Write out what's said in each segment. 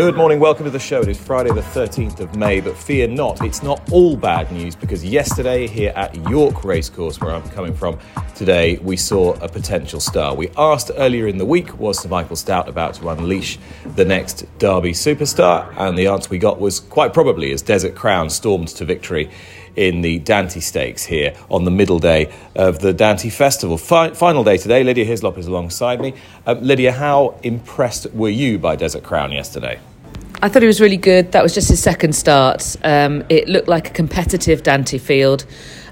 Good morning, welcome to the show. It is Friday, the 13th of May, but fear not, it's not all bad news because yesterday, here at York Racecourse, where I'm coming from today, we saw a potential star. We asked earlier in the week, was Sir Michael Stoute about to unleash the next Derby superstar? And the answer we got was quite probably as Desert Crown stormed to victory in the Dante Stakes here on the middle day of the Dante Festival. Fi- final day today. Lydia Hislop is alongside me. Um, Lydia, how impressed were you by Desert Crown yesterday? I thought he was really good. That was just his second start. Um, it looked like a competitive Dante field.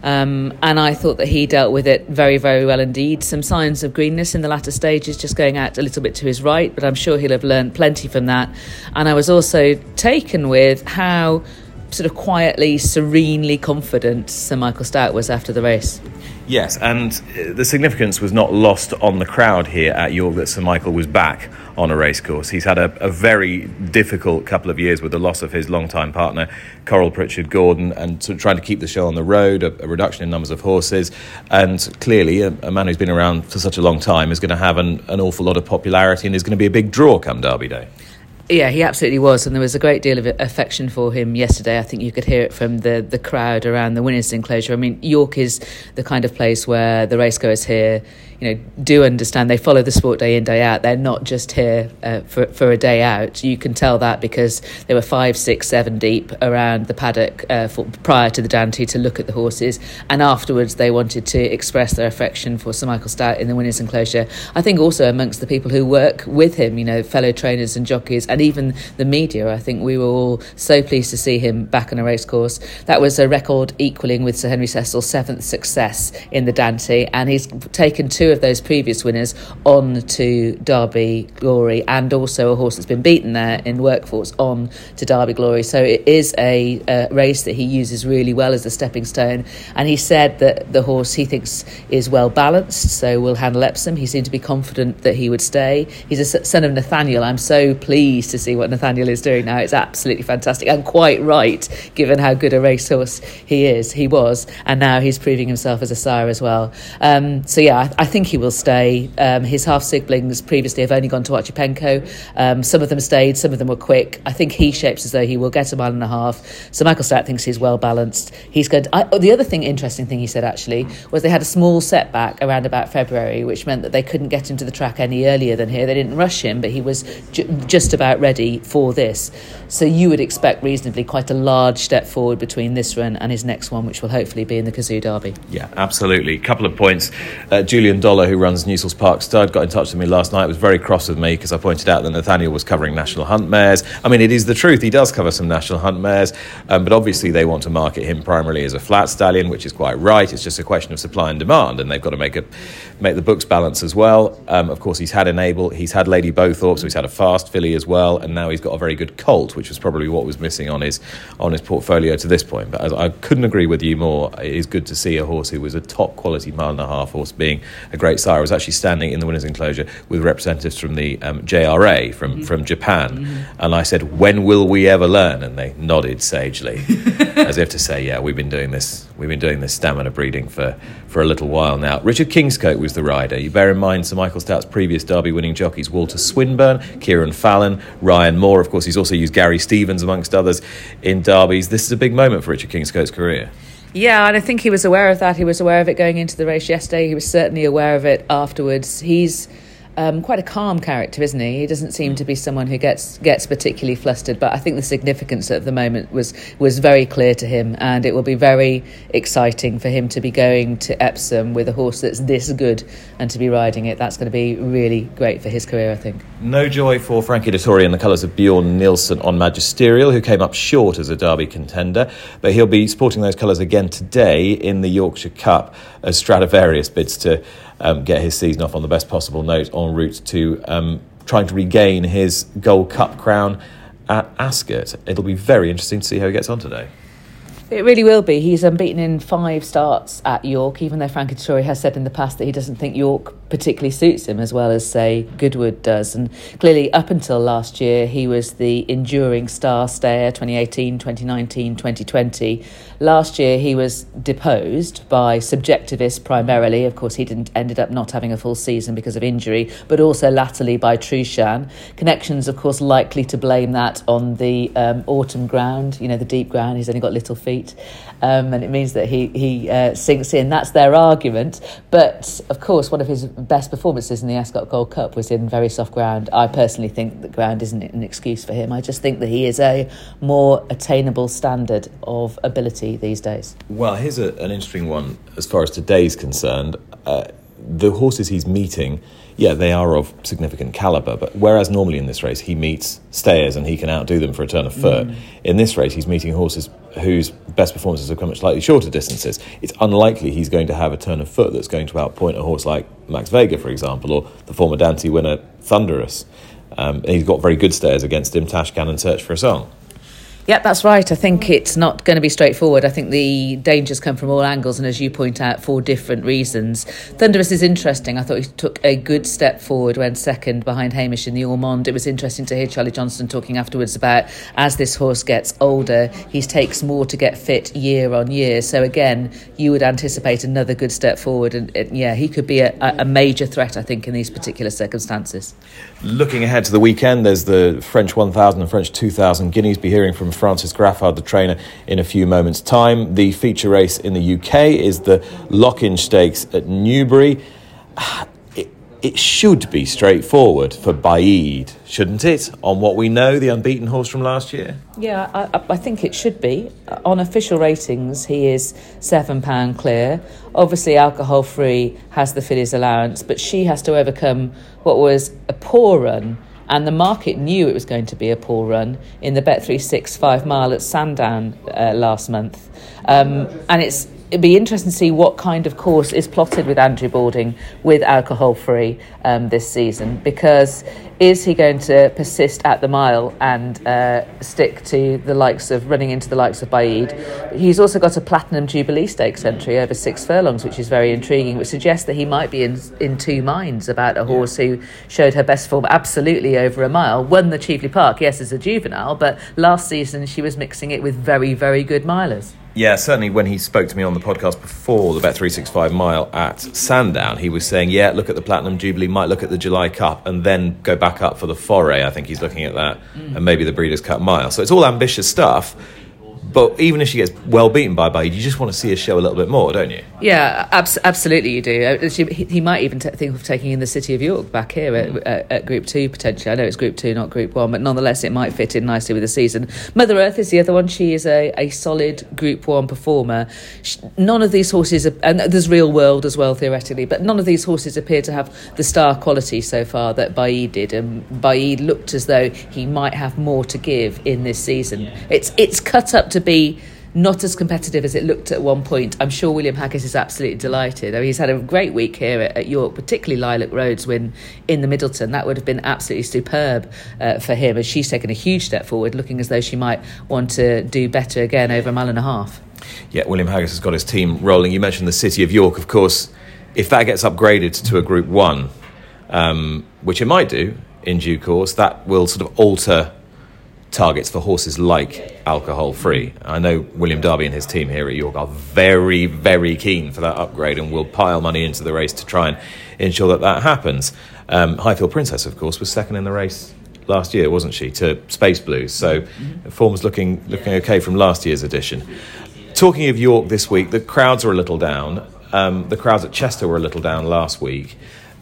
Um, and I thought that he dealt with it very, very well indeed. Some signs of greenness in the latter stages, just going out a little bit to his right, but I'm sure he'll have learned plenty from that. And I was also taken with how sort of quietly, serenely confident Sir Michael Stoute was after the race. Yes, and uh, the significance was not lost on the crowd here at York that Sir Michael was back on a racecourse. He's had a, a very difficult couple of years with the loss of his longtime partner, Coral Pritchard Gordon, and sort of trying to keep the show on the road, a, a reduction in numbers of horses. And clearly, a, a, man who's been around for such a long time is going to have an, an awful lot of popularity and is going to be a big draw come Derby Day. Yeah, he absolutely was, and there was a great deal of affection for him yesterday. I think you could hear it from the the crowd around the winners' enclosure. I mean, York is the kind of place where the racegoers here you know, do understand they follow the sport day in, day out. They're not just here uh, for, for a day out. You can tell that because they were five, six, seven deep around the paddock uh, for, prior to the Dante to look at the horses. And afterwards, they wanted to express their affection for Sir Michael Stoute in the winner's enclosure. I think also amongst the people who work with him, you know, fellow trainers and jockeys, and even the media, I think we were all so pleased to see him back on a racecourse. That was a record equaling with Sir Henry Cecil's seventh success in the Dante, and he's taken two two of those previous winners on to Derby Glory, and also a horse that's been beaten there in Workforce on to Derby Glory. So it is a, a race that he uses really well as a stepping stone. And he said that the horse he thinks is well balanced, so will handle Epsom. He seemed to be confident that he would stay. He's a son of Nathaniel. I'm so pleased to see what Nathaniel is doing now. It's absolutely fantastic and quite right, given how good a racehorse he is. He was, and now he's proving himself as a sire as well. Um, so yeah, I, I think think he will stay. Um, his half siblings previously have only gone to Ochipenko. Um, some of them stayed, some of them were quick. I think he shapes as though he will get a mile and a half. So Michael Stoute thinks he's well balanced. He's. To, I, the other thing, interesting thing he said actually was they had a small setback around about February, which meant that they couldn't get him to the track any earlier than here. They didn't rush him, but he was ju- just about ready for this. So you would expect reasonably quite a large step forward between this run and his next one, which will hopefully be in the Cazoo Derby. Yeah, absolutely. A couple of points. Uh, Julian Dollar, who runs Newsells Park Stud, got in touch with me last night. Was very cross with me because I pointed out that Nathaniel was covering National Hunt mares. I mean, it is the truth. He does cover some National Hunt mares, um, but obviously they want to market him primarily as a flat stallion, which is quite right. It's just a question of supply and demand, and they've got to make a make the books balance as well. Um, of course, he's had Enable, he's had Lady Bowthorpe, so he's had a fast filly as well, and now he's got a very good colt, which was probably what was missing on his on his portfolio to this point. But I couldn't agree with you more. It is good to see a horse who was a top quality mile and a half horse being a great sire. I was actually standing in the winners' enclosure with representatives from the um, JRA from, mm-hmm. from Japan. Mm-hmm. And I said, When will we ever learn? And they nodded sagely, as if to say, Yeah, we've been doing this. We've been doing this stamina breeding for, for a little while now. Richard Kingscote was the rider. You bear in mind Sir Michael Stoute's previous Derby winning jockeys Walter Swinburn, Kieran Fallon, Ryan Moore. Of course, he's also used Gary Stevens, amongst others, in derbies. This is a big moment for Richard Kingscote's career. Yeah, and I think he was aware of that. He was aware of it going into the race yesterday. He was certainly aware of it afterwards. He's um, quite a calm character, isn't he? He doesn't seem to be someone who gets gets particularly flustered. But I think the significance of the moment was was very clear to him, and it will be very exciting for him to be going to Epsom with a horse that's this good and to be riding it. That's going to be really great for his career, I think. No joy for Frankie Dettori in the colours of Björn Nielsen on Magisterial, who came up short as a Derby contender, but he'll be sporting those colours again today in the Yorkshire Cup as Stradivarius bids to um, get his season off on the best possible note en route to um, trying to regain his Gold Cup crown at Ascot. It'll be very interesting to see how he gets on today. It really will be. He's unbeaten in five starts at York, even though Frankie Dettori has said in the past that he doesn't think York particularly suits him as well as, say, Goodwood does. And clearly, up until last year, he was the enduring star stayer 2018, 2019, 2020. Last year, he was deposed by subjectivists primarily. Of course, he didn't ended up not having a full season because of injury, but also latterly by Trueshan. Connections, of course, likely to blame that on the um, autumn ground, you know, the deep ground. He's only got little feet um, and it means that he he uh, sinks in. That's their argument. But of course, one of his best performances in the Ascot Gold Cup was in very soft ground. I personally think that ground isn't an excuse for him. I just think that he is a more attainable standard of ability these days. Well, here's a, an interesting one as far as today's concerned. Uh, the horses he's meeting yeah, they are of significant caliber. But whereas normally in this race he meets stayers and he can outdo them for a turn of foot, mm. in this race he's meeting horses whose best performances have come at slightly shorter distances. It's unlikely he's going to have a turn of foot that's going to outpoint a horse like Max Vega, for example, or the former Dante winner Thunderous. Um, he's got very good stayers against him, Tashkhan and Search for a Song. Yeah, that's right. I think it's not going to be straightforward. I think the dangers come from all angles, and as you point out, for different reasons. Thunderous is interesting. I thought he took a good step forward when second behind Hamish in the Ormonde. It was interesting to hear Charlie Johnston talking afterwards about as this horse gets older, he takes more to get fit year on year. So again, you would anticipate another good step forward, and, and yeah, he could be a, a major threat. I think in these particular circumstances. Looking ahead to the weekend, there's the French 1000 and French 2000 guineas. Be hearing from Francis Graffard, the trainer, in a few moments' time. The feature race in the UK is the Lockinge Stakes at Newbury. Ah, it, it should be straightforward for Baaeed, shouldn't it? On what we know, the unbeaten horse from last year. Yeah, I, I think it should be. Uh, on official ratings, he is seven pound clear. Obviously, alcohol free has the fillies allowance, but she has to overcome what was a poor run and the market knew it was going to be a poor run in the Bet365 mile at Sandown uh, last month. Um, and it's it'd be interesting to see what kind of course is plotted with Andrew Balding with alcohol free um, this season because is he going to persist at the mile and uh, stick to the likes of running into the likes of Baaeed? He's also got a Platinum Jubilee Stakes entry over six furlongs, which is very intriguing, which suggests that he might be in, in two minds about a horse who showed her best form absolutely over a mile. Won the Cheveley Park, yes, as a juvenile, but last season she was mixing it with very, very good milers. Yeah, certainly when he spoke to me on the podcast before the Bet365 mile at Sandown, he was saying, yeah, look at the Platinum Jubilee, might look at the July Cup, and then go back up for the Foray. I think he's looking at that, mm. and maybe the Breeders' Cup mile. So it's all ambitious stuff. But even if she gets well beaten by Baaeed, you just want to see her show a little bit more, don't you? Yeah, abs- absolutely you do. Uh, he, might even t- think of taking in the City of York back here at, mm. at, at, Group 2 potentially. I know it's Group 2, not Group 1, but nonetheless it might fit in nicely with the season. Mother Earth is the other one. She is a, a solid Group 1 performer. She, none of these horses, are, and there's Real World as well theoretically, but none of these horses appear to have the star quality so far that Baaeed did. And Baaeed looked as though he might have more to give in this season. It's, it's cut up to be not as competitive as it looked at one point. I'm sure William Haggas is absolutely delighted. I mean, he's had a great week here at, at, York, particularly Lilac Road's win in the Middleton. That would have been absolutely superb uh, for him, as she's taken a huge step forward, looking as though she might want to do better again over a mile and a half. Yeah, William Haggas has got his team rolling. You mentioned the City of York, of course. If that gets upgraded to a Group One, um, which it might do in due course, that will sort of alter targets for horses like alcohol free. I know William Derby and his team here at York are very, very keen for that upgrade and will pile money into the race to try and ensure that that happens. Um, Highfield Princess, of course, was second in the race last year, wasn't she, to Space Blues? So mm-hmm. form's looking looking okay from last year's edition. Talking of York this week, the crowds are a little down. Um, the crowds at Chester were a little down last week.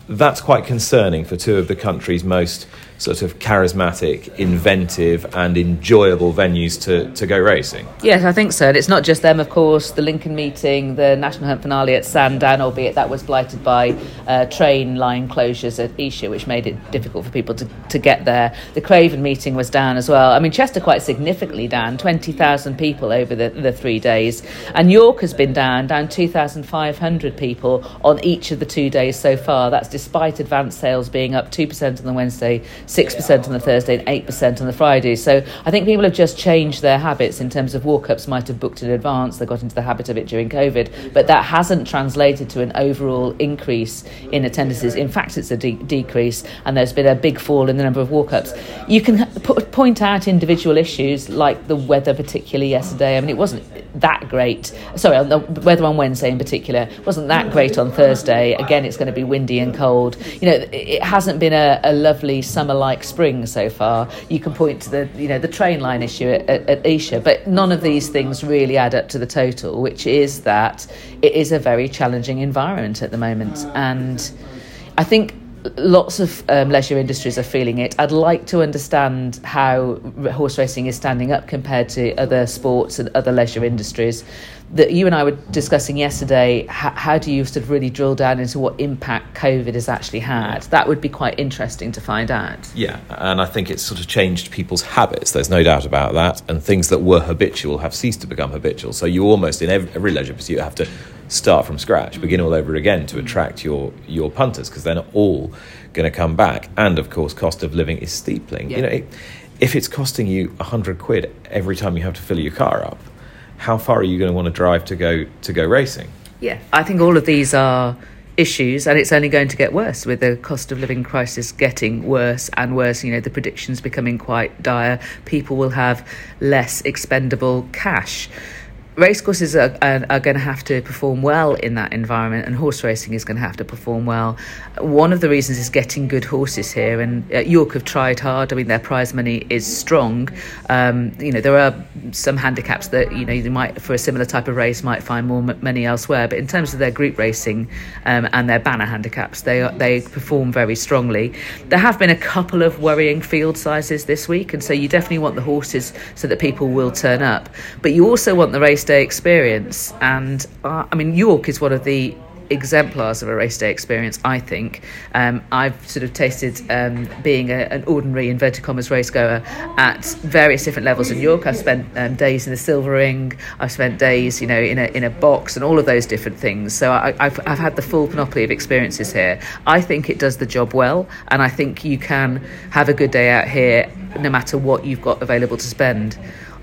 That's quite concerning for two of the country's most sort of charismatic, inventive, and enjoyable venues to, to go racing. Yes, I think so. And it's not just them, of course. The Lincoln meeting, the National Hunt finale at Sandown, albeit that was blighted by uh, train line closures at Esher, which made it difficult for people to, to get there. The Craven meeting was down as well. I mean, Chester quite significantly down, 20,000 people over the, the three days. And York has been down, down 2,500 people on each of the two days so far. That's despite advance sales being up 2% on the Wednesday, 6% on the Thursday, and 8% on the Friday. So I think people have just changed their habits in terms of walk ups, might have booked in advance, they got into the habit of it during COVID, but that hasn't translated to an overall increase in attendances. In fact, it's a de- decrease, and there's been a big fall in the number of walk ups. You can p- point out individual issues like the weather, particularly yesterday. I mean, it wasn't that great. Sorry, the weather on Wednesday in particular wasn't that great on Thursday. Again, it's going to be windy and cold. You know, it hasn't been a, a lovely summer-like spring so far. You can point to the you know the train line issue at, at, but none of these things really add up to the total, which is that it is a very challenging environment at the moment, and I think lots of um, leisure industries are feeling it. I'd like to understand how horse racing is standing up compared to other sports and other leisure industries. That you and I were discussing yesterday. How, do you sort of really drill down into what impact COVID has actually had? That would be quite interesting to find out. Yeah, and I think it's sort of changed people's habits. There's no doubt about that. And things that were habitual have ceased to become habitual. So you almost in every, every leisure pursuit have to start from scratch, begin all over again to attract your your punters because they're not all going to come back. And of course, cost of living is steepling. Yeah. You know, it, if it's costing you a hundred quid every time you have to fill your car up, how far are you going to want to drive to go to go racing? Yeah, I think all of these are issues and it's only going to get worse with the cost of living crisis getting worse and worse you know the predictions becoming quite dire people will have less expendable cash racecourses are, are, are, going to have to perform well in that environment, and horse racing is going to have to perform well. One of the reasons is getting good horses here, and uh, York have tried hard. I mean, their prize money is strong. Um, you know, there are some handicaps that you know you might for a similar type of race might find more money elsewhere, but in terms of their group racing um, and their banner handicaps, they are, they perform very strongly. There have been a couple of worrying field sizes this week, and so you definitely want the horses so that people will turn up, but you also want the race day experience. And uh, I mean, York is one of the exemplars of a race day experience, I think. Um, I've sort of tasted um, being a, an ordinary inverted commas race goer at various different levels in York. I've spent um, days in the Silver Ring. I've spent days, you know, in a in a box and all of those different things. So I, have I've had the full panoply of experiences here. I think it does the job well, and I think you can have a good day out here no matter what you've got available to spend.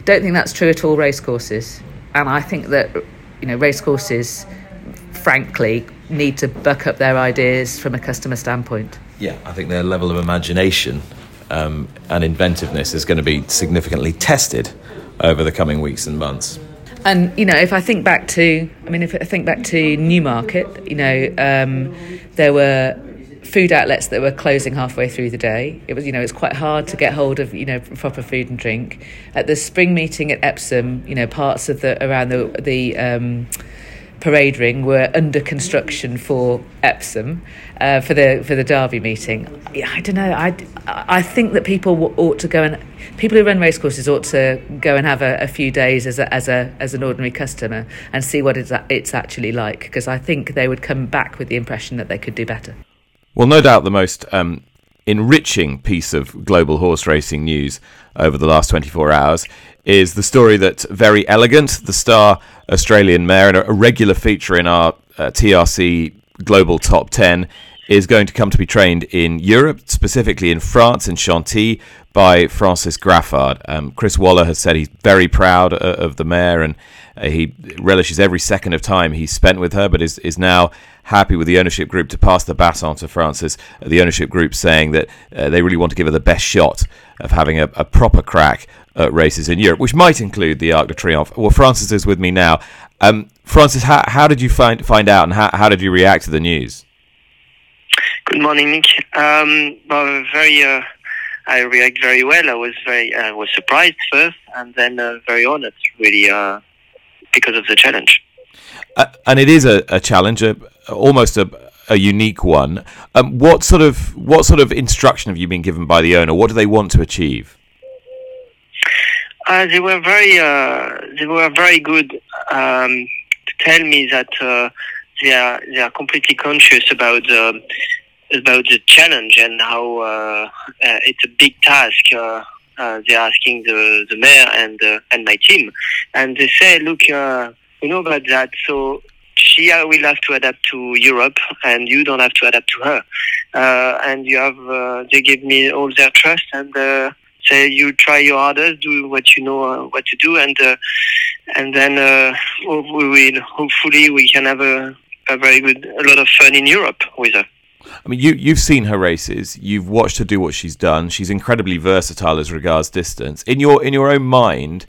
Don't think that's true at all racecourses and I think that you know racecourses, frankly, need to buck up their ideas from a customer standpoint. Yeah, I think their level of imagination um, and inventiveness is going to be significantly tested over the coming weeks and months. And you know, if I think back to, I mean, if I think back to Newmarket, you know, um, there were food outlets that were closing halfway through the day. It was, you know, it's quite hard to get hold of, you know, proper food and drink. At the spring meeting at Epsom, you know, parts of the around the the um, parade ring were under construction for Epsom uh, for the for the Derby meeting. I don't know. I, I think that people ought to go and people who run racecourses ought to go and have a, a, few days as a, as a as an ordinary customer and see what it's, it's actually like because I think they would come back with the impression that they could do better. Well, no doubt the most um, enriching piece of global horse racing news over the last 24 hours is the story that Verry Elleegant, the star Australian mare and a regular feature in our uh, TRC Global Top 10, is going to come to be trained in Europe, specifically in France and Chantilly, by Francis Graffard. Um, Chris Waller has said he's very proud uh, of the mare and uh, he relishes every second of time he's spent with her, but is, is now happy with the ownership group to pass the baton to Francis. Uh, the ownership group saying that uh, they really want to give her the best shot of having a, a proper crack at races in Europe, which might include the Arc de Triomphe. Well, Francis is with me now. Um, Francis, how, how did you find find out, and how, how did you react to the news? Good morning, Nick. Um, well, very. Uh, I react very well. I was very. I was surprised first, and then uh, very honoured, really, because of the challenge. Uh, and it is a, a challenge, a, almost a, a unique one. Um, what sort of what sort of instruction have you been given by the owner? What do they want to achieve? Uh, they were very uh, they were very good um, to tell me that uh, they are they are completely conscious about the about the challenge and how uh, uh, it's a big task. Uh, they're asking the the mare and and my team, and they say, look, we know about that, so she will have to adapt to Europe, and you don't have to adapt to her. Uh, and you have, uh, they give me all their trust and uh, say you try your hardest, do what you know uh, what to do, and uh, and then uh, we will hopefully we can have a, a very good a lot of fun in Europe with her. I mean, you you've seen her races. You've watched her do what she's done. She's incredibly versatile as regards distance. In your in your own mind,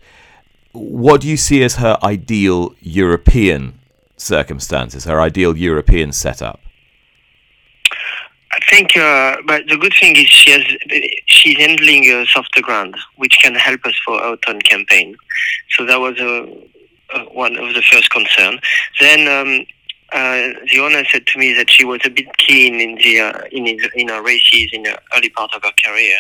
what do you see as her ideal European circumstances, her ideal European setup? I think, uh, but the good thing is she has she's handling a softer ground, which can help us for autumn campaign. So that was a, a one of the first concern. Then um, uh, the owner said to me that she was a bit keen in the uh, in his, in her races in the early part of her career.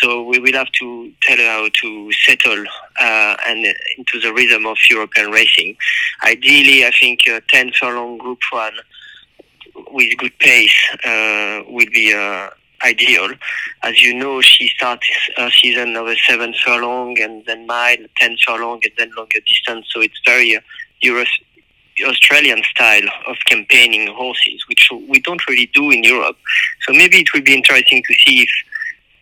So we will have to tell her how to settle uh, and into the rhythm of European racing. Ideally, I think uh, 10 furlong Group One with good pace uh, will be uh, ideal. As you know, she starts her season of a seven furlong and then mile, 10 furlong and then longer distance. So it's very Euro Australian style of campaigning horses, which we don't really do in Europe. So maybe it will be interesting to see if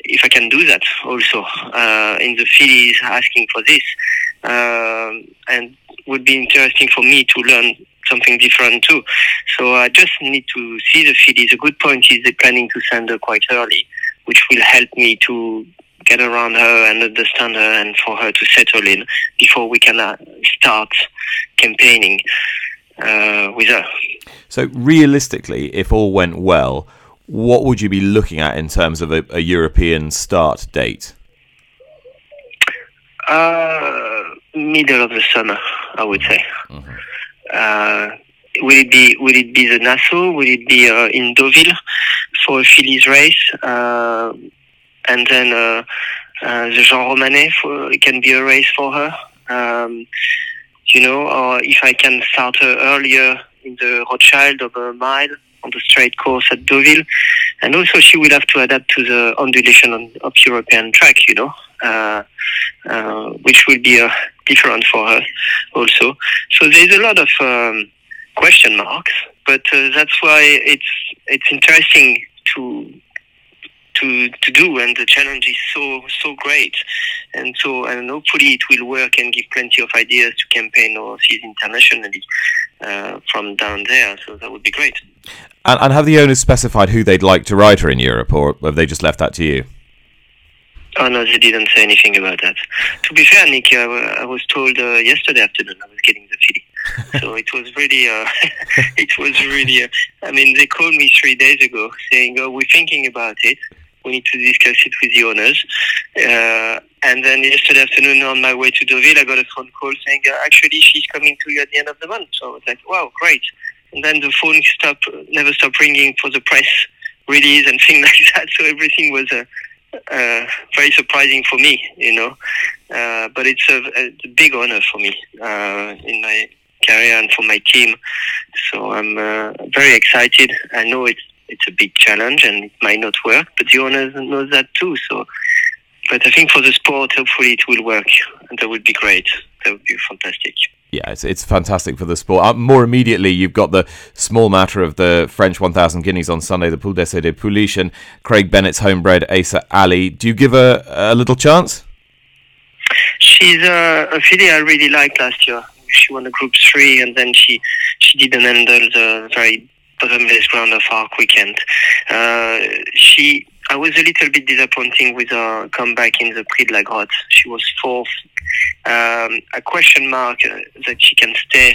if I can do that also uh, in the fillies asking for this, um, and would be interesting for me to learn something different too. So I just need to see the fillies. A good point is they're planning to send her quite early, which will help me to get around her and understand her and for her to settle in before we can uh, start campaigning uh, with her. So, realistically, if all went well, what would you be looking at in terms of a, a European start date? Uh, middle of the summer, I would say. Mm-hmm. Uh, will it be will it be the Nassau? Will it be uh, in Deauville for a fillies race? Uh, and then uh, uh, the Jean Romanet for, can be a race for her. Um, you know, or if I can start her earlier in the Rothschild of a mile on the straight course at Deauville. And also she will have to adapt to the undulation on, of European track, you know, uh, uh, which will be uh, different for her also. So there's a lot of um, question marks, but uh, that's why it's, it's interesting to to to do, and the challenge is so so great, and so and hopefully it will work and give plenty of ideas to campaign overseas internationally uh, from down there. So that would be great. And, and have the owners specified who they'd like to ride her in Europe, or have they just left that to you? Oh no, they didn't say anything about that. To be fair, Nick, uh, I was told uh, yesterday afternoon I was getting the feeling. so it was really, uh, it was really. Uh, I mean, they called me three days ago saying, "Oh, we're thinking about it." We need to discuss it with the owners. Uh, and then yesterday afternoon, on my way to Deauville, I got a phone call saying, uh, actually, she's coming to you at the end of the month. So I was like, wow, great. And then the phone stopped, never stopped ringing for the press release and things like that. So everything was uh, uh, very surprising for me, you know. Uh, but it's a, a, big honor for me uh, in my career and for my team. So I'm uh, very excited. I know it's it's a big challenge and it might not work, but the owners knows that too. So, but I think for the sport, hopefully it will work, and that would be great. That would be fantastic. Yeah, it's, it's fantastic for the sport. Uh, more immediately, you've got the small matter of the French 1,000 guineas on Sunday, the Poule d'Essai des Pouliches, and Craig Bennett's homebred Asa Ali. Do you give her a little chance? She's uh, a filly I really liked last year. She won a Group Three, and then she she didn't handle the very bottomless ground of our weekend. Uh, she, I was a little bit disappointing with her comeback in the Prix de la Grotte. She was fourth. Um, a question mark uh, that she can stay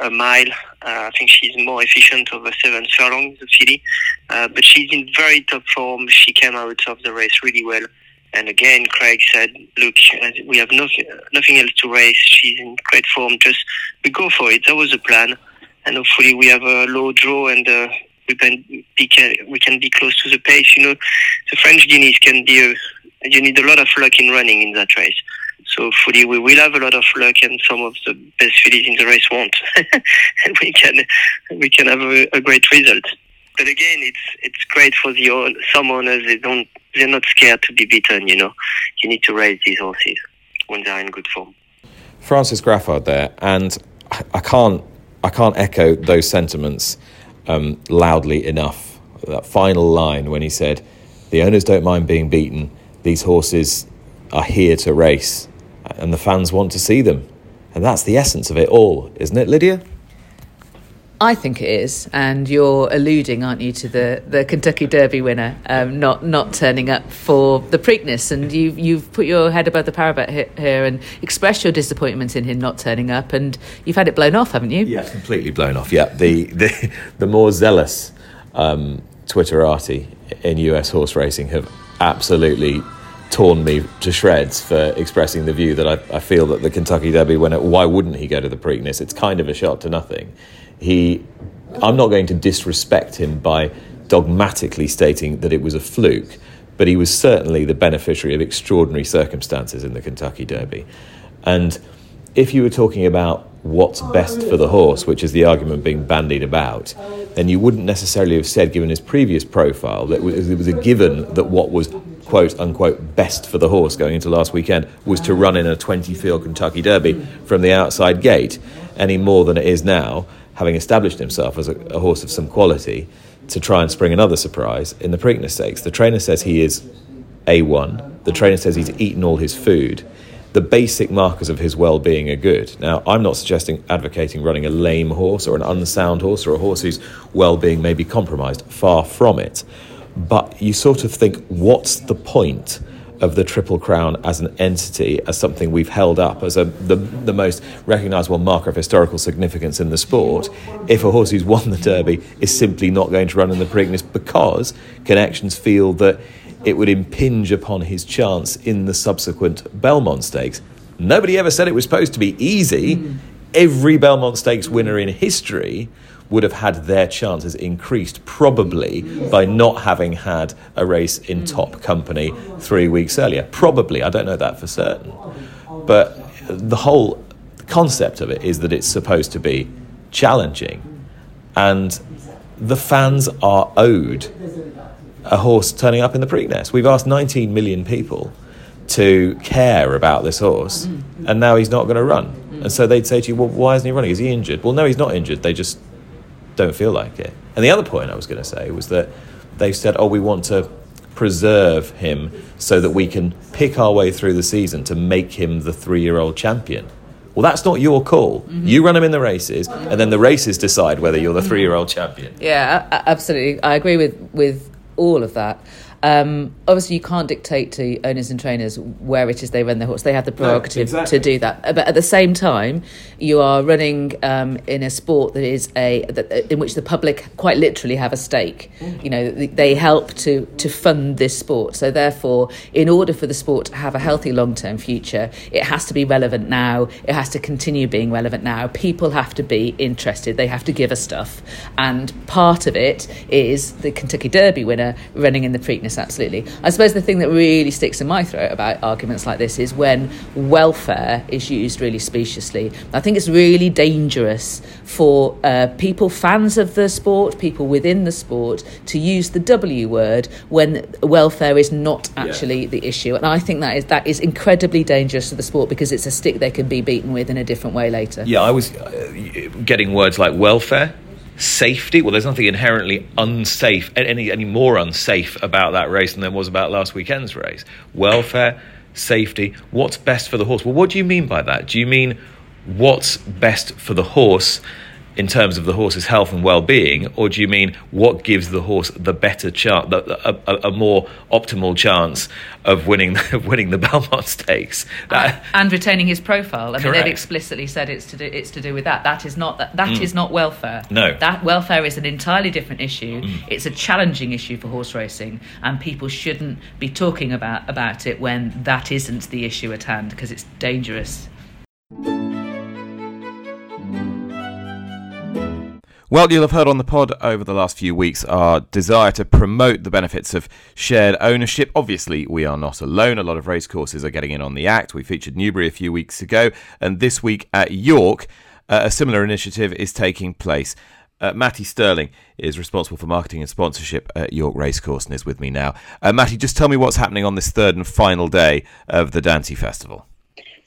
a mile. Uh, I think she's more efficient over seven furlongs, the filly. Uh, but she's in very top form. She came out of the race really well. And again, Craig said, "Look, we have nothing, nothing else to race. She's in great form. Just we go for it. That was the plan." And hopefully we have a low draw and uh, we can be we can be close to the pace. You know, the French Guineas can be a you need a lot of luck in running in that race. So hopefully we will have a lot of luck, and some of the best fillies in the race won't, and we can we can have a, a, great result. But again, it's it's great for the some owners. They don't they're not scared to be beaten. You know, you need to raise these horses when they're in good form. Francis Graffard there, and I can't I can't echo those sentiments um, loudly enough. That final line when he said, "The owners don't mind being beaten. These horses are here to race, and the fans want to see them." And that's the essence of it all, isn't it, Lydia? I think it is, and you're alluding, aren't you, to the, the Kentucky Derby winner um, not not turning up for the Preakness, and you've you've put your head above the parapet here and expressed your disappointment in him not turning up, and you've had it blown off, haven't you? Yeah, completely blown off. Yeah, the the, the more zealous um, Twitterati in US horse racing have absolutely torn me to shreds for expressing the view that I, I feel that the Kentucky Derby winner. Why wouldn't he go to the Preakness? It's kind of a shot to nothing he, I'm not going to disrespect him by dogmatically stating that it was a fluke, but he was certainly the beneficiary of extraordinary circumstances in the Kentucky Derby. And if you were talking about what's best for the horse, which is the argument being bandied about, then you wouldn't necessarily have said, given his previous profile, that it was a given that what was quote unquote best for the horse going into last weekend was to run in a 20 field Kentucky Derby from the outside gate any more than it is now having established himself as a, a, horse of some quality, to try and spring another surprise in the Preakness Stakes. The trainer says he is A1. The trainer says he's eaten all his food. The basic markers of his well being are good. Now, I'm not suggesting advocating running a lame horse or an unsound horse or a horse whose well being may be compromised. Far from it. But you sort of think, what's the point? Of the Triple Crown as an entity, as something we've held up as a, the, the most recognisable marker of historical significance in the sport, if a horse who's won the Derby is simply not going to run in the Preakness because connections feel that it would impinge upon his chance in the subsequent Belmont Stakes. Nobody ever said it was supposed to be easy. Mm. Every Belmont Stakes winner in history would have had their chances increased probably by not having had a race in top company three weeks earlier. Probably, I don't know that for certain. But the whole concept of it is that it's supposed to be challenging. And the fans are owed a horse turning up in the Preakness. We've asked 19 million people to care about this horse, and now he's not going to run. And so they'd say to you, well, why isn't he running? Is he injured? Well, no, he's not injured. They just don't feel like it. And the other point I was going to say was that they said, oh, we want to preserve him so that we can pick our way through the season to make him the three year old champion. Well, that's not your call. Mm-hmm. You run him in the races, and then the races decide whether you're the three year old champion. Yeah, absolutely. I agree with, with all of that. Um, obviously, you can't dictate to owners and trainers where it is they run their horse. They have the prerogative no, exactly. to do that. But at the same time, you are running um, in a sport that is a that, in which the public quite literally have a stake. Mm. You know, they help to to fund this sport. So therefore, in order for the sport to have a healthy long term future, it has to be relevant now. It has to continue being relevant now. People have to be interested. They have to give us stuff, and part of it is the Kentucky Derby winner running in the Preakness absolutely. I suppose the thing that really sticks in my throat about arguments like this is when welfare is used really speciously. I think it's really dangerous for uh, people, fans of the sport, people within the sport, to use the W word when welfare is not actually yeah. the issue. And I think that is that is incredibly dangerous to the sport because it's a stick they can be beaten with in a different way later. Yeah, I was uh, getting words like welfare safety. Well, there's nothing inherently unsafe, any any more unsafe about that race than there was about last weekend's race. Welfare, safety. What's best for the horse? Well, what do you mean by that? Do you mean what's best for the horse? In terms of the horse's health and well-being, or do you mean what gives the horse the better chance, a, a, a, more optimal chance of winning of winning the Belmont Stakes and, and retaining his profile? I correct. mean, they've explicitly said it's to do it's to do with that. That is not that, that mm. is not welfare. No, that welfare is an entirely different issue. Mm. It's a challenging issue for horse racing, and people shouldn't be talking about about it when that isn't the issue at hand because it's dangerous. Well, you'll have heard on the pod over the last few weeks our desire to promote the benefits of shared ownership. Obviously, we are not alone. A lot of racecourses are getting in on the act. We featured Newbury a few weeks ago, and this week at York, uh, a similar initiative is taking place. Uh, Matty Sterling is responsible for marketing and sponsorship at York Racecourse and is with me now. Uh, Matty, just tell me what's happening on this third and final day of the Dante Festival.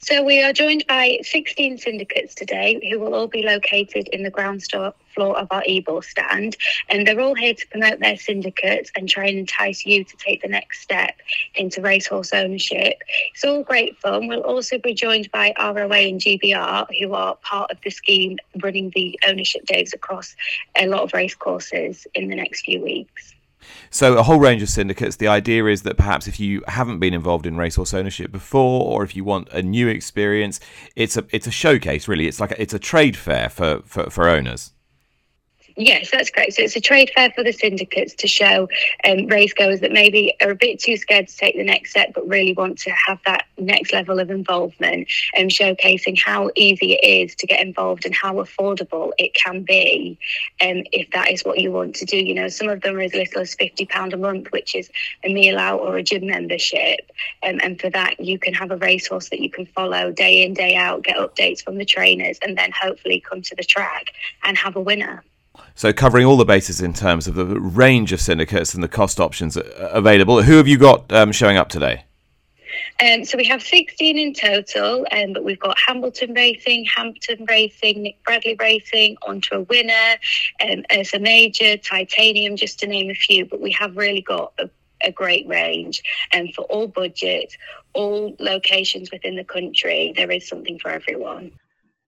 So we are joined by 16 syndicates today who will all be located in the ground floor of our Ebor stand. And they're all here to promote their syndicates and try and entice you to take the next step into racehorse ownership. It's all great fun. We'll also be joined by ROA and GBR who are part of the scheme running the ownership days across a lot of racecourses in the next few weeks. So, a whole range of syndicates. The idea is that perhaps if you haven't been involved in racehorse ownership before, or if you want a new experience, it's a it's a showcase. Really, it's like a, it's a trade fair for, for, for owners. Yes, that's correct. So it's a trade fair for the syndicates to show um, racegoers that maybe are a bit too scared to take the next step, but really want to have that next level of involvement and showcasing how easy it is to get involved and how affordable it can be um, if that is what you want to do. You know, some of them are as little as £50 a month, which is a meal out or a gym membership. Um, and for that, you can have a racehorse that you can follow day in, day out, get updates from the trainers, and then hopefully come to the track and have a winner. So, covering all the bases in terms of the range of syndicates and the cost options available. Who have you got um, showing up today? Um, so we have 16 in total, um, but we've got Hambleton Racing, Hampton Racing, Nick Bradley Racing, Onto a Winner, um, Ursa Major, Titanium, just to name a few. But we have really got a, a great range, and um, for all budgets, all locations within the country, there is something for everyone.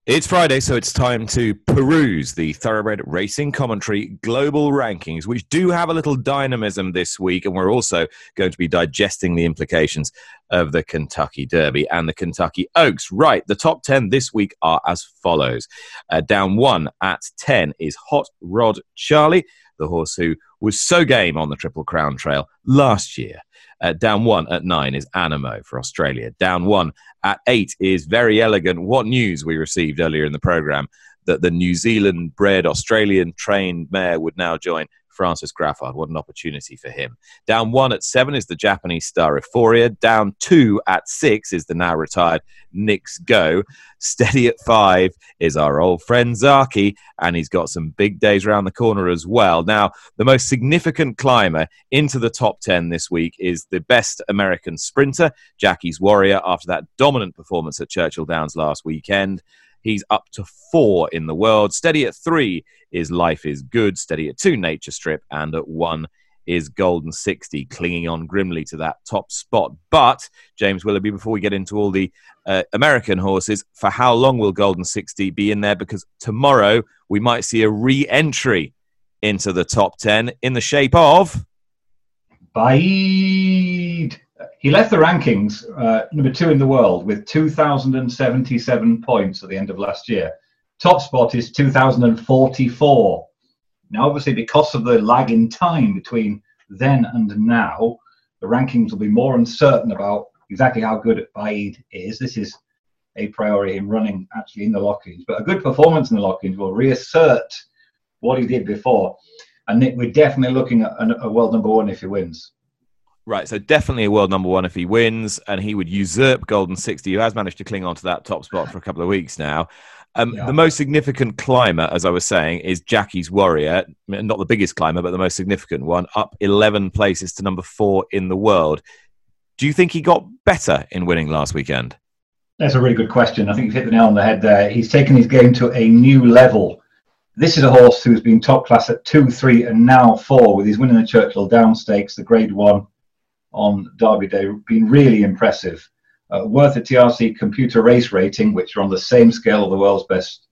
It's Friday, so it's time to peruse the Thoroughbred Racing Commentary Global Rankings, which do have a little dynamism this week, and we're also going to be digesting the implications of the Kentucky Derby and the Kentucky Oaks. Right, the top 10 this week are as follows. Uh, down one at 10 is Hot Rod Charlie, the horse who was so game on the Triple Crown Trail last year. Uh, down one at nine is Anamoe for Australia. Down one at eight is Verry Elleegant. What news we received earlier in the program that the New Zealand bred Australian trained mare would now join Francis Graffard. What an opportunity for him. Down one at seven is the Japanese star Efforia. Down two at six is the now retired Knicks Go. Steady at five is our old friend Zaaki, and he's got some big days around the corner as well. Now, the most significant climber into the top 10 this week is the best American sprinter, Jackie's Warrior, after that dominant performance at Churchill Downs last weekend. He's up to four in the world. Steady at three is Life is Good. Steady at two, Nature Strip. And at one is Golden Sixty, clinging on grimly to that top spot. But, James Willoughby, before we get into all the uh, American horses, for how long will Golden Sixty be in there? Because tomorrow we might see a re entry into the top 10 in the shape of. Baaeed. He left the rankings uh, number two in the world with 2,077 points at the end of last year. Top spot is 2,044. Now, obviously, because of the lag in time between then and now, the rankings will be more uncertain about exactly how good Baaeed is. This is a priori in running actually in the Lockinge, but a good performance in the Lockinge will reassert what he did before. And we're definitely looking at a world number one if he wins. Right, so definitely a world number one if he wins, and he would usurp Golden Sixty, who has managed to cling on to that top spot for a couple of weeks now. Um, yeah. The most significant climber, as I was saying, is Jackie's Warrior. Not the biggest climber, but the most significant one, up 11 places to number four in the world. Do you think he got better in winning last weekend? That's a really good question. I think you've hit the nail on the head there. He's taken his game to a new level. This is a horse who's been top class at two, three, and now four, with his winning the Churchill Down Stakes, the Grade One on Derby Day been really impressive. Uh, worth a TRC computer race rating, which are on the same scale of the world's best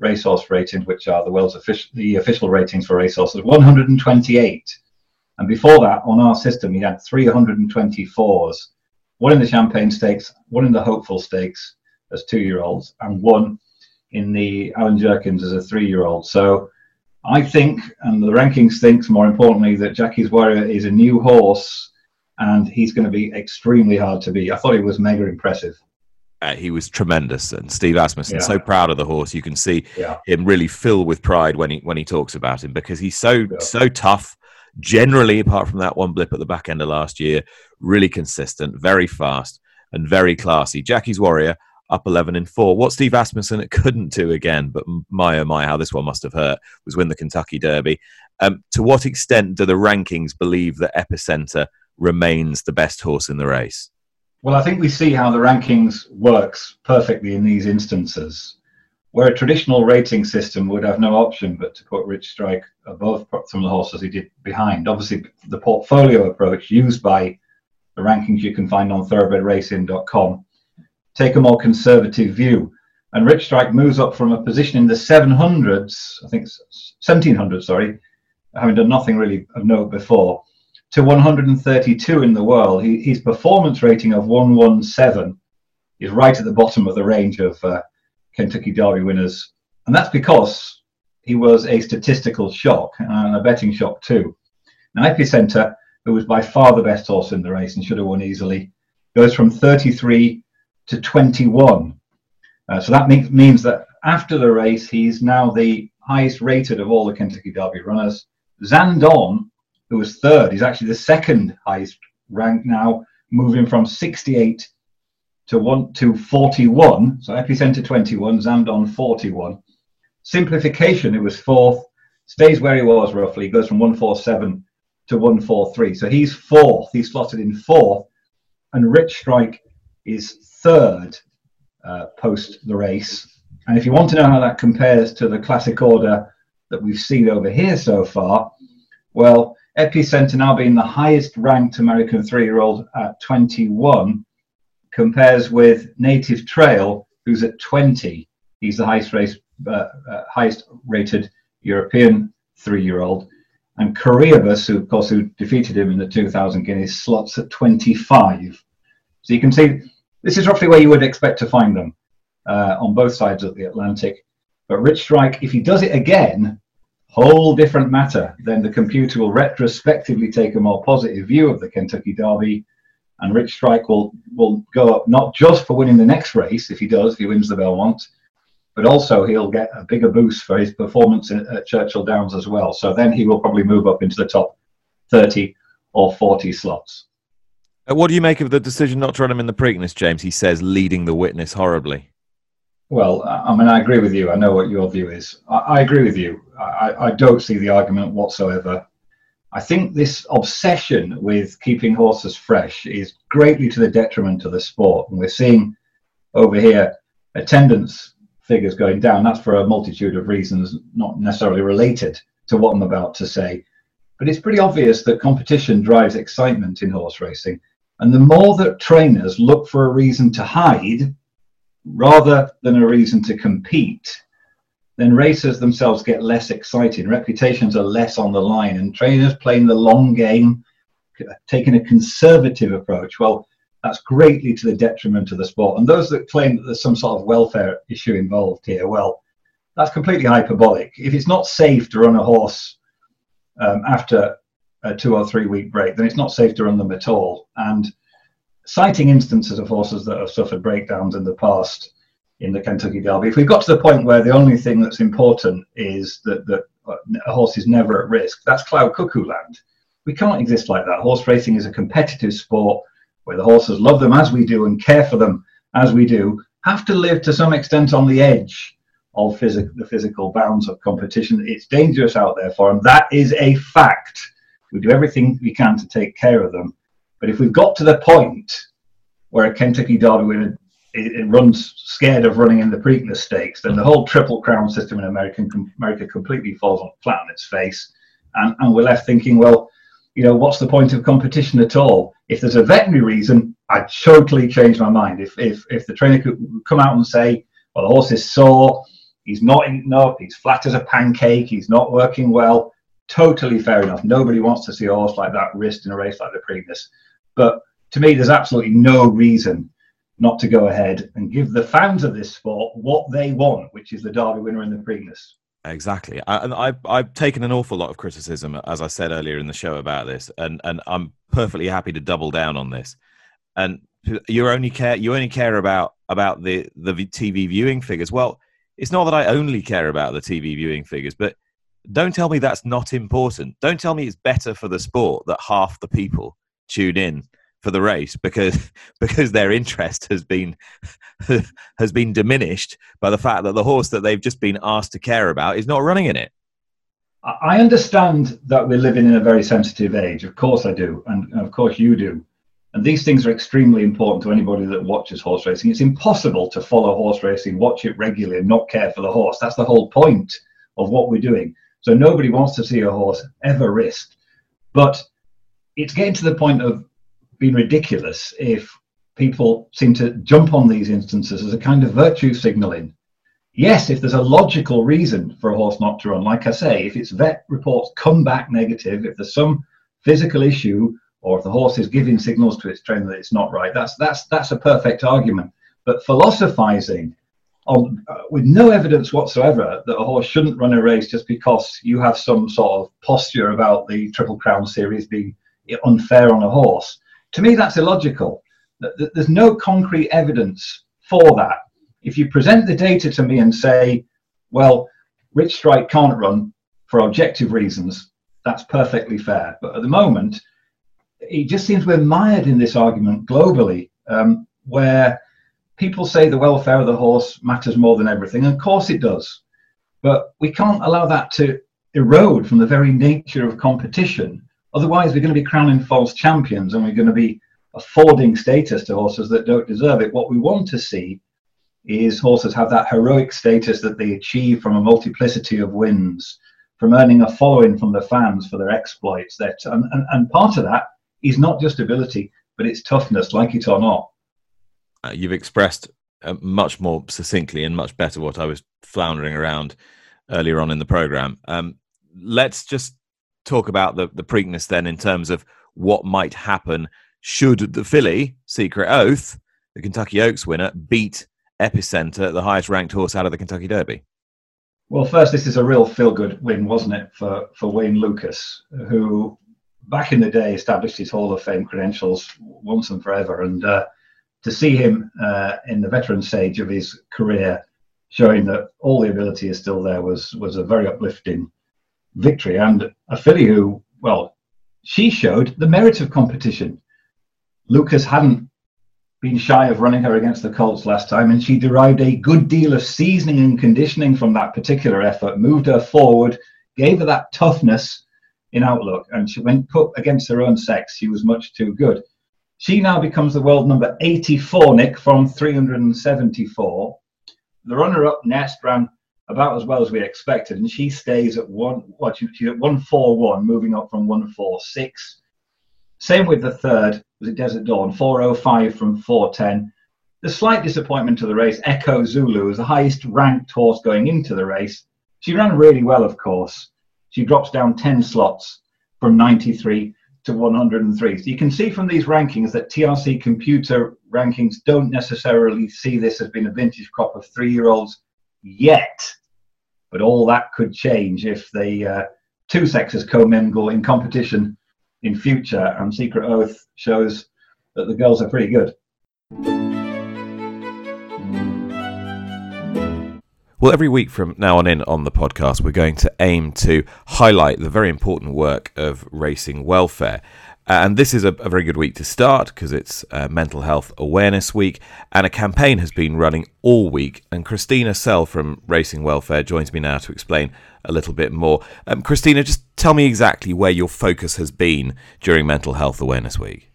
racehorse ratings, which are the world's official the official ratings for racehorses, 128. And before that, on our system, he had 324s. One in the Champagne Stakes, one in the Hopeful Stakes as two-year-olds, and one in the Allen Jerkens as a three-year-old. So I think, and the rankings thinks more importantly, that Jackie's Warrior is a new horse and he's going to be extremely hard to beat. I thought he was mega impressive. uh, he was tremendous, and Steve Asmussen Yeah. so proud of the horse. You can see Yeah. him really fill with pride when he when he talks about him because he's so Yeah. so tough. Generally, apart from that one blip at the back end of last year, really consistent, very fast, and very classy. Jackie's Warrior up eleven in four. What Steve Asmussen couldn't do again, but my oh my, how this one must have hurt was win the Kentucky Derby. Um, to what extent do the rankings believe that Epicenter remains the best horse in the race? Well, I think we see how the rankings works perfectly in these instances, where a traditional rating system would have no option but to put Rich Strike above some of the horses he did behind. Obviously, the portfolio approach used by the rankings you can find on thoroughbredracing.com take a more conservative view. And Rich Strike moves up from a position in the 700s, I think it's 1700s, sorry, having done nothing really of note before, to 132 in the world. He, his performance rating of 117 is right at the bottom of the range of uh, Kentucky Derby winners. And that's because he was a statistical shock and a betting shock too. Now, Epicenter, who was by far the best horse in the race and should have won easily, goes from 33 to 21. Uh, so that means, means that after the race, he's now the highest rated of all the Kentucky Derby runners. Zandon, who was third, is actually the second highest ranked now, moving from 68 to one to 41. So Epicenter 21, Zandon 41. Simplification, it was fourth, stays where he was roughly, goes from 147 to 143. So he's fourth, he's slotted in fourth, and Rich Strike is third uh, post the race. And if you want to know how that compares to the classic order that we've seen over here so far, well, Epicenter now being the highest ranked American three year old at 21 compares with Native Trail, who's at 20. He's the highest, race, uh, uh, highest rated European three year old. And Coroebus, who, of course, who defeated him in the 2000 Guineas, slots at 25. So you can see this is roughly where you would expect to find them uh, on both sides of the Atlantic. But Rich Strike, if he does it again, whole different matter. Then the computer will retrospectively take a more positive view of the Kentucky Derby, and Rich Strike will will go up not just for winning the next race if he does, if he wins the Belmont, but also he'll get a bigger boost for his performance at, Churchill Downs as well. So then he will probably move up into the top 30 or 40 slots. Uh, What do you make of the decision not to run him in the Preakness, James? He says leading the witness horribly. Well, I mean, I agree with you. I know what your view is. I, I agree with you. I, I don't see the argument whatsoever. I think this obsession with keeping horses fresh is greatly to the detriment of the sport. And we're seeing over here attendance figures going down. That's for a multitude of reasons, not necessarily related to what I'm about to say. But it's pretty obvious that competition drives excitement in horse racing. And the more that trainers look for a reason to hide, rather than a reason to compete, then racers themselves get less excited. Reputations are less on the line, and trainers playing the long game, taking a conservative approach. Well, that's greatly to the detriment of the sport. And those that claim that there's some sort of welfare issue involved here, well, that's completely hyperbolic. If it's not safe to run a horse um, after a two or three week break, then it's not safe to run them at all. And citing instances of horses that have suffered breakdowns in the past in the Kentucky Derby, if we've got to the point where the only thing that's important is that, that uh, a horse is never at risk, that's cloud cuckoo land. We can't exist like that. Horse racing is a competitive sport where the horses love them as we do and care for them as we do, have to live to some extent on the edge of phys- the physical bounds of competition. It's dangerous out there for them. That is a fact. We do everything we can to take care of them. But if we've got to the point where a Kentucky Derby winner it, it runs scared of running in the Preakness Stakes, then the whole Triple Crown system in American America completely falls on flat on its face, and, and we're left thinking, well, you know, what's the point of competition at all? If there's a veterinary reason, I'd totally change my mind. If if if the trainer could come out and say, well, the horse is sore, he's not eating up, he's flat as a pancake, he's not working well, totally fair enough. Nobody wants to see a horse like that risked in a race like the Preakness. But to me, there's absolutely no reason not to go ahead and give the fans of this sport what they want, which is the Derby winner and the Preakness. Exactly, and I've I've taken an awful lot of criticism, as I said earlier in the show about this, and and I'm perfectly happy to double down on this. And you only care you only care about about the the TV viewing figures. Well, it's not that I only care about the TV viewing figures, but don't tell me that's not important. Don't tell me it's better for the sport that half the people tune in for the race because because their interest has been has been diminished by the fact that the horse that they've just been asked to care about is not running in it. I understand that we're living in a very sensitive age. Of course I do, and of course you do. And these things are extremely important to anybody that watches horse racing. It's impossible to follow horse racing, watch it regularly, and not care for the horse. That's the whole point of what we're doing. So nobody wants to see a horse ever risked. But it's getting to the point of being ridiculous if people seem to jump on these instances as a kind of virtue signaling. Yes, if there's a logical reason for a horse not to run, like I say, if its vet reports come back negative, if there's some physical issue, or if the horse is giving signals to its trainer that it's not right, that's that's that's a perfect argument. But philosophizing on, uh, with no evidence whatsoever that a horse shouldn't run a race just because you have some sort of posture about the Triple Crown series being unfair on a horse. To me, that's illogical. There's no concrete evidence for that. If you present the data to me and say, well, Rich Strike can't run for objective reasons, that's perfectly fair. But at the moment, it just seems we're mired in this argument globally, um, where people say the welfare of the horse matters more than everything. And of course it does. But we can't allow that to erode from the very nature of competition. Otherwise, we're going to be crowning false champions and we're going to be affording status to horses that don't deserve it. What we want to see is horses have that heroic status that they achieve from a multiplicity of wins, from earning a following from the fans for their exploits. That and, and, and part of that is not just ability, but it's toughness, like it or not. Uh, you've expressed uh, much more succinctly and much better what I was floundering around earlier on in the program. Um, let's just talk about the, the Preakness then in terms of what might happen should the filly, Secret Oath, the Kentucky Oaks winner, beat Epicenter, the highest ranked horse out of the Kentucky Derby? Well, first, this is a real feel good win, wasn't it, for, for Wayne Lukas, who back in the day established his Hall of Fame credentials once and forever. And uh, to see him uh, in the veteran stage of his career, showing that all the ability is still there, was was a very uplifting victory. And a filly who, well, she showed the merit of competition. Lukas hadn't been shy of running her against the Colts last time, and she derived a good deal of seasoning and conditioning from that particular effort, moved her forward, gave her that toughness in outlook, and she, when put against her own sex, she was much too good. She now becomes the world number 84, Nick, from 374. The runner-up Nest ran about as well as we expected, and she stays at one. What she, she's at 141, moving up from 146. Same with the third, was it Desert Dawn, 405 from 410. The slight disappointment to the race, Echo Zulu, was the highest ranked horse going into the race. She ran really well, of course, she drops down 10 slots from 93 to 103. So you can see from these rankings that TRC computer rankings don't necessarily see this as being a vintage crop of three year olds yet. But all that could change if the uh, two sexes commingle in competition in future, and Secret Oath shows that the girls are pretty good. Well, every week from now on in on the podcast, we're going to aim to highlight the very important work of racing welfare. And this is a, a very good week to start because it's uh, Mental Health Awareness Week, and a campaign has been running all week. And Christina Sell from Racing Welfare joins me now to explain a little bit more. Um, Christina, just tell me exactly where your focus has been during Mental Health Awareness Week.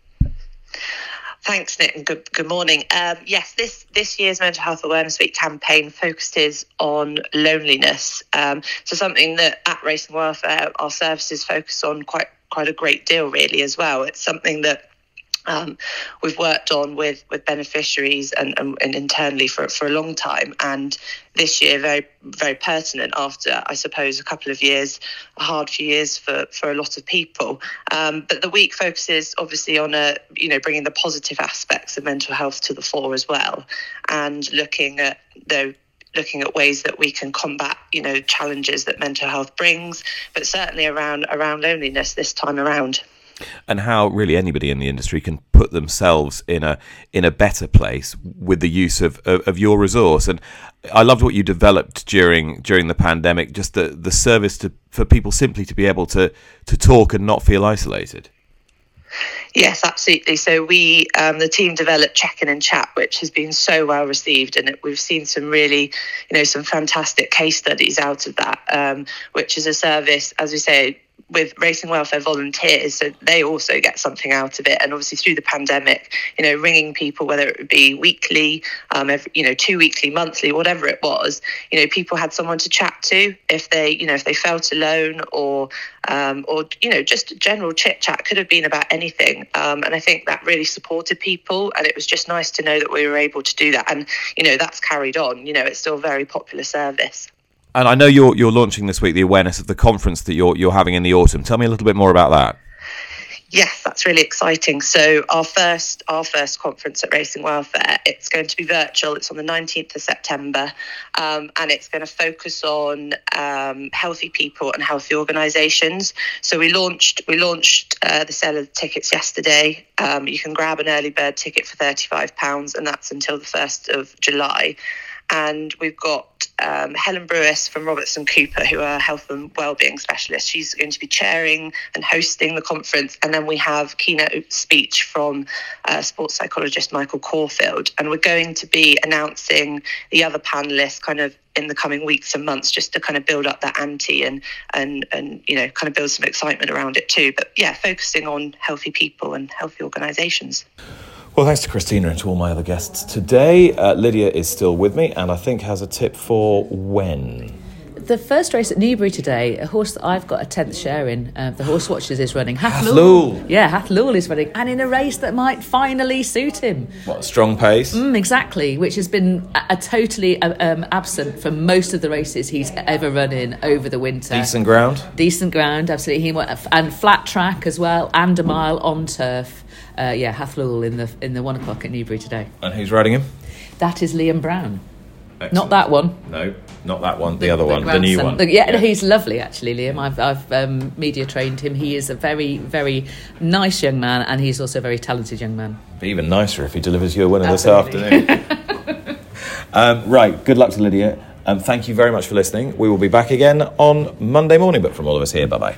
Thanks, Nick, and good, good morning. Um, yes, this, this year's Mental Health Awareness Week campaign focuses on loneliness. Um, so something that at Racing Welfare, our services focus on quite quite a great deal, really, as well. It's something that um, we've worked on with with beneficiaries and, and, and, internally for for a long time, and this year very very pertinent after I suppose a couple of years, a hard few years for for a lot of people. Um, but the week focuses obviously on a you know bringing the positive aspects of mental health to the fore as well, and looking at the looking at ways that we can combat you know challenges that mental health brings, but certainly around around loneliness this time around. and how really anybody in the industry can put themselves in a in a better place with the use of, of, of your resource. And I loved what you developed during during the pandemic, just the the service to for people simply to be able to to talk and not feel isolated. Yes, absolutely. So we, um, the team developed Check-in and Chat, which has been so well received, and we've seen some really, you know, some fantastic case studies out of that. Um, which is a service, as we say, with racing welfare volunteers, so they also get something out of it. And obviously through the pandemic, you know, ringing people, whether it would be weekly, um, every, you know, two weekly, monthly, whatever it was, you know, people had someone to chat to if they, you know, if they felt alone or, um, or you know, just general chit chat could have been about anything. Um, and I think that really supported people, and it was just nice to know that we were able to do that. And you know, that's carried on. You know, it's still a very popular service. And I know you're you're launching this week the awareness of the conference that you're you're having in the autumn. Tell me a little bit more about that. Yes, that's really exciting. So our first our first conference at Racing Welfare, it's going to be virtual. It's on the 19th of September, um, and it's going to focus on um, healthy people and healthy organisations. So we launched we launched uh, the sale of tickets yesterday. Um, you can grab an early bird ticket for 35 pounds, and that's until the 1st of July and we've got um, Helen Brewis from Robertson Cooper, who are health and wellbeing specialists. She's going to be chairing and hosting the conference, and then we have keynote speech from uh, sports psychologist Michael Caulfield, and we're going to be announcing the other panelists kind of in the coming weeks and months, just to kind of build up that ante and and and you know kind of build some excitement around it too. But yeah, focusing on healthy people and healthy organisations. Well, thanks to Christina and to all my other guests today. Uh, Lydia is still with me and I think has a tip for when. The first race at Newbury today, a horse that I've got a tenth share in, uh, the Horse Watchers is running. Hathlul. Yeah, Hathlul is running. And in a race that might finally suit him. What, strong pace? Mm, exactly, which has been a, a totally uh, um, absent from most of the races he's ever run in over the winter. Decent ground? Decent ground, absolutely. He went, and flat track as well, and a mile on turf uh, yeah, Hathlul in the in the one o'clock at Newbury today. And who's riding him? That is Liam Brown. Excellent. Not that one. No, not that one. The, the other the one, the new one. The, yeah, yeah, he's lovely actually, Liam. I've, I've um, media trained him. He is a very, very nice young man, and he's also a very talented young man. Be even nicer if he delivers you a winner Absolutely. this afternoon. um, right. Good luck to Lydia. And thank you very much for listening. We will be back again on Monday morning, but from all of us here, bye bye.